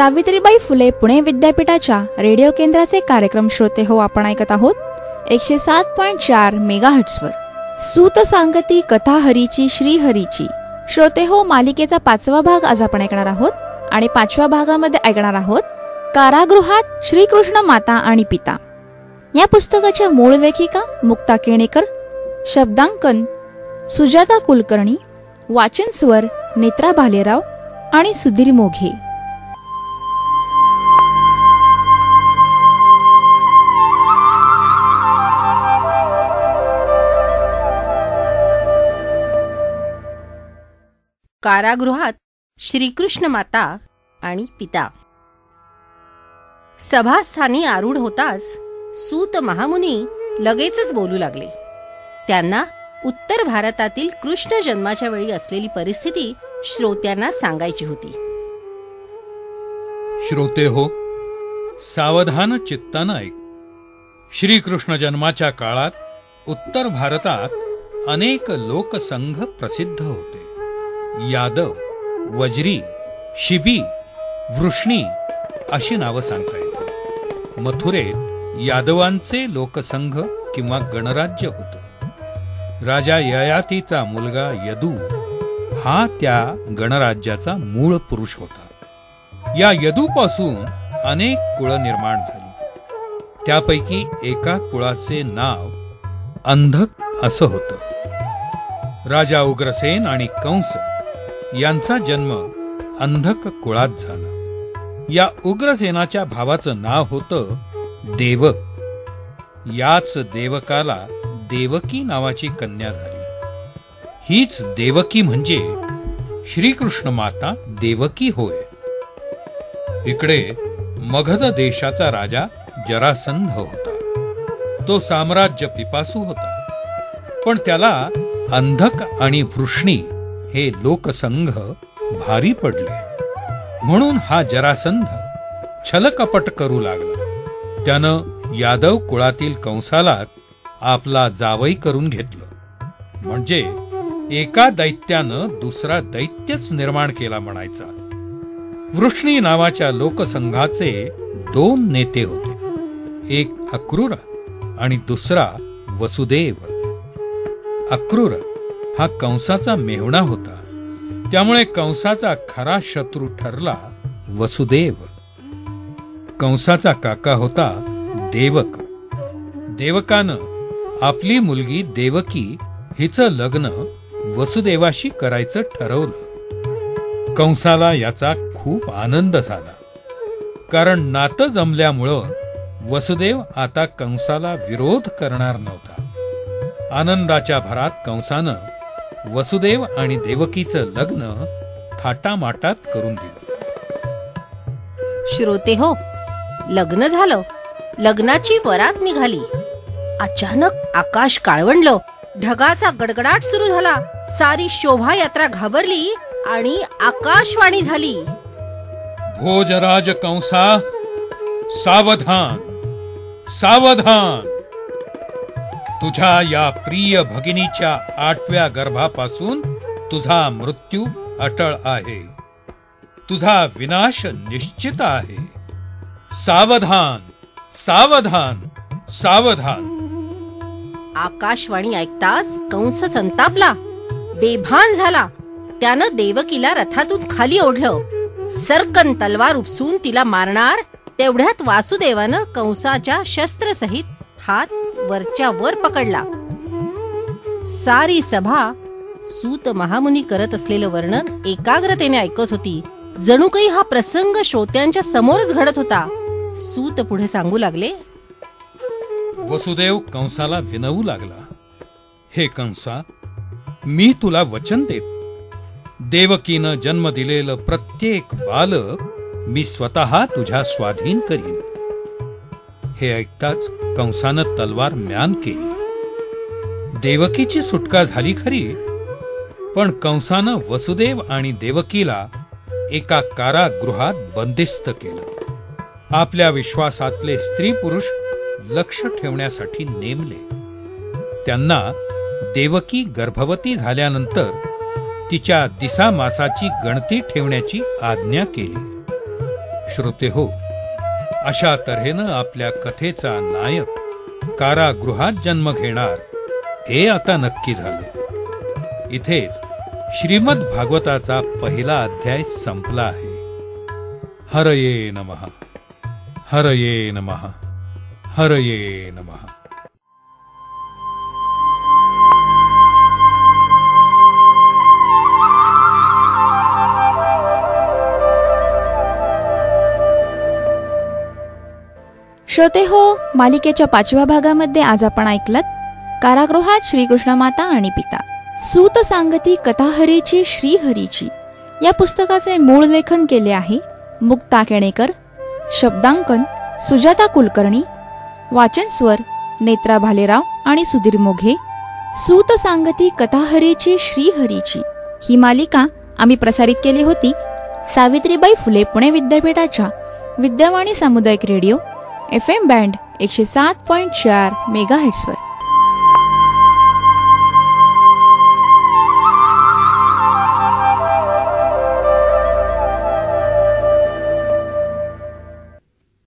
सावित्रीबाई फुले पुणे विद्यापीठाच्या रेडिओ केंद्राचे कार्यक्रम श्रोते हो आपण ऐकत आहोत. एकशे सात पॉईंट चार मेगा हट्सवर सूत सांगती कथा हरीची श्री हरीची. श्रोते हो मालिकेचा पाचवा भाग आज आपण ऐकणार आहोत आणि पाचव्या भागामध्ये ऐकणार आहोत कारागृहात श्रीकृष्ण माता आणि पिता. या पुस्तकाच्या मूळ लेखिका मुक्ता केणेकर शब्दांकन सुजाता कुलकर्णी वाचन स्वर नेत्रा भालेराव आणि सुधीर मोघे. कारागृहात श्रीकृष्ण माता आणि पिता. सभास्थानी आरूढ होताच सूत महामुनी लगेचच बोलू लागले. त्यांना उत्तर भारतातील कृष्ण जन्माच्या वेळी असलेली परिस्थिती श्रोत्यांना सांगायची होती. श्रोते हो सावधान चित्तानं ऐक. श्रीकृष्ण जन्माच्या काळात उत्तर भारतात अनेक लोकसंघ प्रसिद्ध होते. यादव वज्री शिबी वृष्णी अशी नावं सांगता येतात. मथुरेत यादवांचे लोकसंघ किंवा गणराज्य होतं. राजा ययातीचा मुलगा यदू हा त्या गणराज्याचा मूळ पुरुष होता. या यदूपासून अनेक कुळ निर्माण झाली. त्यापैकी एका कुळाचे नाव अंधक असं होतं. राजा उग्रसेन आणि कंस यांचा जन्म अंधक कुळात झाला. या उग्रसेनाच्या भावाचं नाव होतं देवक याच देवकाला देवकी नावाची कन्या झाली. हीच देवकी म्हणजे श्रीकृष्ण माता देवकी होय. इकडे मगध देशाचा राजा जरासंध होता. तो साम्राज्य पिपासू होता. पण त्याला अंधक आणि वृष्णी हे लोकसंघ भारी पडले. म्हणून हा जरासंध छलकपट करू लागला. त्यानं यादव कुळातील कंसालात आपला जावई करून घेतलं. म्हणजे एका दैत्यानं दुसरा दैत्यच निर्माण केला म्हणायचा. वृष्णी नावाच्या लोकसंघाचे दोन नेते होते. एक अक्रूर आणि दुसरा वसुदेव. अक्रूर हा कंसाचा मेहुणा होता. त्यामुळे कंसाचा खरा शत्रू ठरला वसुदेव. कंसाचा काका होता देवक. देवकानं आपली मुलगी देवकी हिचं लग्न वसुदेवाशी करायचं ठरवलं. कंसाला याचा खूप आनंद झाला. कारण नातं जमल्यामुळं वसुदेव आता कंसाला विरोध करणार नव्हता. आनंदाच्या भरात कंसानं वसुदेव आणि देवकीचं लग्न थाटामाटात करून दिलं. श्रोते हो लग्न झालं. लग्नाची वरात निघाली. अचानक आकाश काळवंडलं. ढगाचा गडगडाट सुरू झाला. सारी शोभायात्रा घाबरली आणि आकाशवाणी झाली. भोजराज कंसा सावधान सावधान. तुझ्या या प्रिय भगिनीच्या आठव्या गर्भापासून तुझा मृत्यू अटळ आहे. तुझा विनाश निश्चित आहे. सावधान सावधान सावधान. आकाशवाणी ऐकताच कंस संतापला. बेभान झाला. त्यानं देवकीला रथातून खाली ओढलं. सरकन तलवार उपसून तिला मारणार तेवढ्यात वासुदेवानं कंसाच्या शस्त्रसहित हात वरच्या वर पकडला. सारी सभा सूत महामुनी करत असलेलं वर्णन एकाग्रतेने ऐकत होती. जणू काही हा प्रसंग श्रोत्यांच्या समोरच घडत होता. सूत पुढे सांगू लागले वसुदेव कंसाला विनवू लागला. हे कंसा मी तुला वचन देत. देवकीनं जन्म दिलेलं प्रत्येक बालक मी स्वतः तुझ्या स्वाधीन करीन. हे ऐकताच कंसानं तलवार म्यान केली. देवकीची सुटका झाली खरी पण कंसानं वसुदेव आणि देवकीला एका कारागृहात बंदिस्त केलं. आपल्या विश्वासातले स्त्री पुरुष लक्ष ठेवण्यासाठी नेमले. त्यांना देवकी गर्भवती झाल्यानंतर तिच्या दिसा मासाची गणती ठेवण्याची आज्ञा केली. श्रोते हो अशा तऱ्हेनं आपल्या कथेचा नायक कारागृहात जन्म घेणार हे आता नक्की झालं. इथेच श्रीमद भागवताचा पहिला अध्याय संपला आहे. हरये नमः. हरये नमः. हरये नमः. श्रोते हो मालिकेच्या पाचव्या भागामध्ये आज आपण ऐकलत कारागृहात श्रीकृष्ण माता आणि पिता. सूत सांगती कथाहरीची श्रीहरीची. या पुस्तकाचे मूळ लेखन केले आहे मुक्ता केणेकर शब्दांकन सुजाता कुलकर्णी वाचन स्वर नेत्रा भालेराव आणि सुधीर मोघे. सूत सांगती कथाहरीची श्रीहरीची. ही मालिका आम्ही प्रसारित केली होती सावित्रीबाई फुले पुणे विद्यापीठाच्या विद्यावाणी सामुदायिक रेडिओ एफ एम बँड एकशे सात पॉईंट चार मेगा हेट्सवर